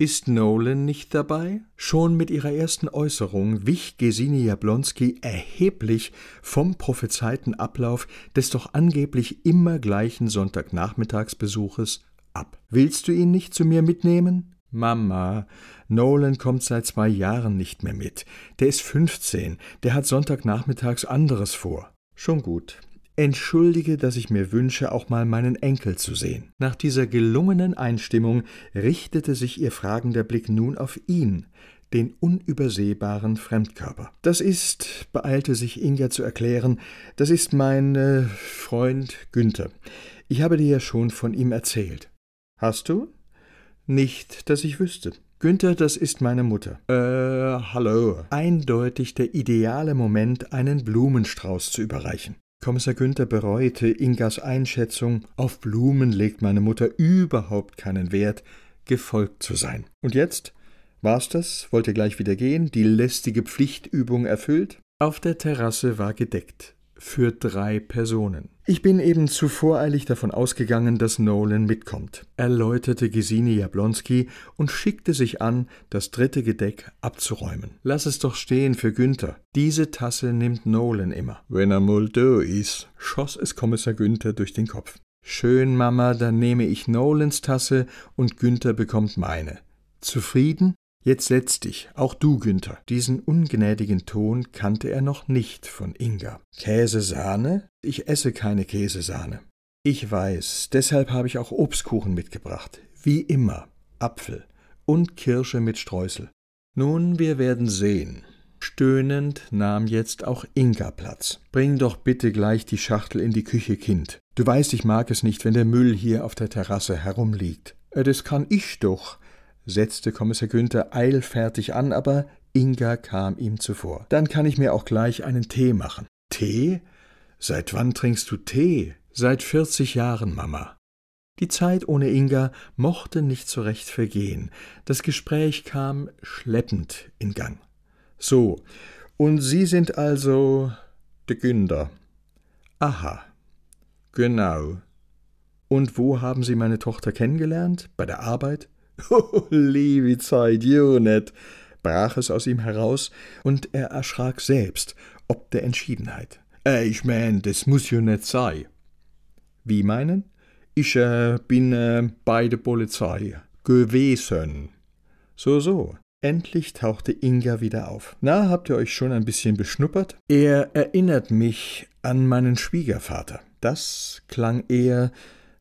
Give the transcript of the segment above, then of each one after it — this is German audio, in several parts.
Ist Nolan nicht dabei? Schon mit ihrer ersten Äußerung wich Gesine Jablonski erheblich vom prophezeiten Ablauf des doch angeblich immer gleichen Sonntagnachmittagsbesuches ab. Willst du ihn nicht zu mir mitnehmen? Mama, Nolan kommt seit zwei Jahren nicht mehr mit. Der ist 15, der hat Sonntagnachmittags anderes vor. Schon gut. Entschuldige, dass ich mir wünsche, auch mal meinen Enkel zu sehen. Nach dieser gelungenen Einstimmung richtete sich ihr fragender Blick nun auf ihn, den unübersehbaren Fremdkörper. Das ist, beeilte sich Inga zu erklären, das ist mein äh, Freund Günther. Ich habe dir ja schon von ihm erzählt. Hast du? Nicht, dass ich wüsste. Günther, das ist meine Mutter. Äh, hallo. Eindeutig der ideale Moment, einen Blumenstrauß zu überreichen. Kommissar Günther bereute Ingas Einschätzung, auf Blumen legt meine Mutter überhaupt keinen Wert, gefolgt zu sein. Und jetzt? War's das? Wollte gleich wieder gehen? Die lästige Pflichtübung erfüllt? Auf der Terrasse war gedeckt für drei Personen. Ich bin eben zu voreilig davon ausgegangen, dass Nolan mitkommt, erläuterte Gesine Jablonski und schickte sich an, das dritte Gedeck abzuräumen. Lass es doch stehen für Günther. Diese Tasse nimmt Nolan immer. Wenn er mal da ist, schoss es Kommissar Günther durch den Kopf. Schön, Mama, dann nehme ich Nolans Tasse und Günther bekommt meine. Zufrieden? Jetzt setz dich, auch du, Günther. Diesen ungnädigen Ton kannte er noch nicht von Inga. Käsesahne? Ich esse keine Käsesahne. Ich weiß, deshalb habe ich auch Obstkuchen mitgebracht. Wie immer. Apfel und Kirsche mit Streusel. Nun, wir werden sehen. Stöhnend nahm jetzt auch Inga Platz. Bring doch bitte gleich die Schachtel in die Küche, Kind. Du weißt, ich mag es nicht, wenn der Müll hier auf der Terrasse herumliegt. Äh, das kann ich doch, setzte Kommissar Günther eilfertig an, aber Inga kam ihm zuvor. Dann kann ich mir auch gleich einen Tee machen. Tee? Seit wann trinkst du Tee? Seit vierzig Jahren, Mama. Die Zeit ohne Inga mochte nicht so recht vergehen. Das Gespräch kam schleppend in Gang. So, und Sie sind also de Günder. Aha. Genau. Und wo haben Sie meine Tochter kennengelernt? Bei der Arbeit? Oh, liebe Zeit, jo net, brach es aus ihm heraus, und er erschrak selbst, ob der Entschiedenheit. Äh, ich mein, das muss jo net sei. Wie meinen? Ich äh, bin äh, bei der Polizei gewesen. So, so. Endlich tauchte Inga wieder auf. Na, habt ihr euch schon ein bisschen beschnuppert? Er erinnert mich an meinen Schwiegervater. Das klang eher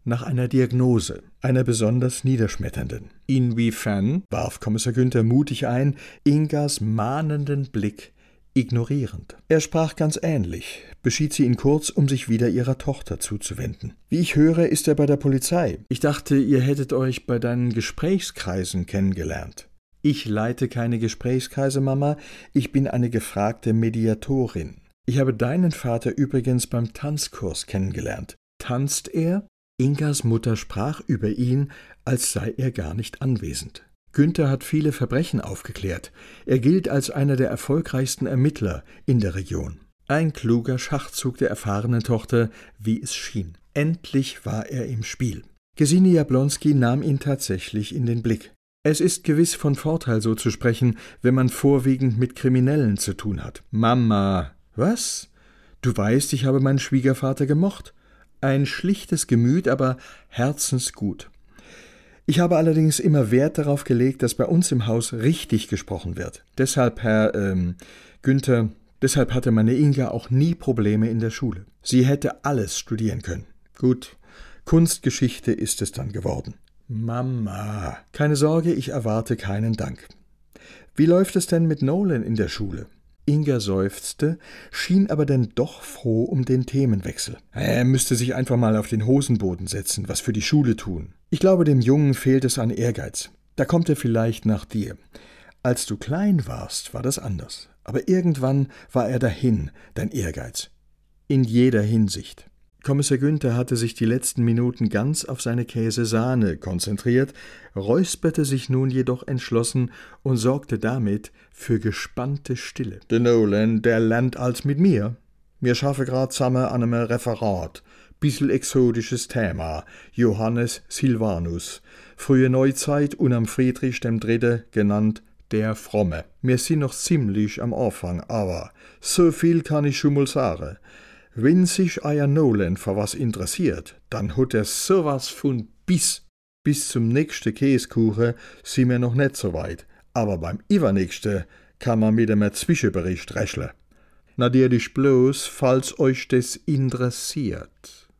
nach einer Diagnose, einer besonders niederschmetternden. Inwiefern, warf Kommissar Günther mutig ein, Ingas mahnenden Blick ignorierend. Er sprach ganz ähnlich, beschied sie ihn kurz, um sich wieder ihrer Tochter zuzuwenden. Wie ich höre, ist er bei der Polizei. Ich dachte, ihr hättet euch bei deinen Gesprächskreisen kennengelernt. Ich leite keine Gesprächskreise, Mama, ich bin eine gefragte Mediatorin. Ich habe deinen Vater übrigens beim Tanzkurs kennengelernt. Tanzt er? Ingas Mutter sprach über ihn, als sei er gar nicht anwesend. Günther hat viele Verbrechen aufgeklärt. Er gilt als einer der erfolgreichsten Ermittler in der Region. Ein kluger Schachzug der erfahrenen Tochter, wie es schien. Endlich war er im Spiel. Gesine Jablonski nahm ihn tatsächlich in den Blick. Es ist gewiss von Vorteil, so zu sprechen, wenn man vorwiegend mit Kriminellen zu tun hat. Mama. Was? Du weißt, ich habe meinen Schwiegervater gemocht. Ein schlichtes Gemüt, aber herzensgut. Ich habe allerdings immer Wert darauf gelegt, dass bei uns im Haus richtig gesprochen wird. Deshalb, Herr ähm, Günther, deshalb hatte meine Inga auch nie Probleme in der Schule. Sie hätte alles studieren können. Gut, Kunstgeschichte ist es dann geworden. Mama, keine Sorge, ich erwarte keinen Dank. Wie läuft es denn mit Nolan in der Schule? Inga seufzte, schien aber denn doch froh um den Themenwechsel. Er müsste sich einfach mal auf den Hosenboden setzen, was für die Schule tun. Ich glaube, dem Jungen fehlt es an Ehrgeiz. Da kommt er vielleicht nach dir. Als du klein warst, war das anders. Aber irgendwann war er dahin, dein Ehrgeiz. In jeder Hinsicht. Kommissar Günther hatte sich die letzten Minuten ganz auf seine Käsesahne konzentriert, räusperte sich nun jedoch entschlossen und sorgte damit für gespannte Stille. De Nolan, der lernt als mit mir. Mir schaffe grad zusammen an einem Referat. Bissel exotisches Thema. Johannes Silvanus. Frühe Neuzeit und am Friedrich dem Dritte genannt der Fromme. Wir sind noch ziemlich am Anfang, aber so viel kann ich schon mal sagen. Wenn sich euer Nolan für was interessiert, dann hat er sowas von Biss. Bis zum nächsten Käsekuchen sind wir noch nicht so weit, aber beim übernächsten kann man mit einem Zwischenbericht rechnen. Natürlich bloß, falls euch das interessiert.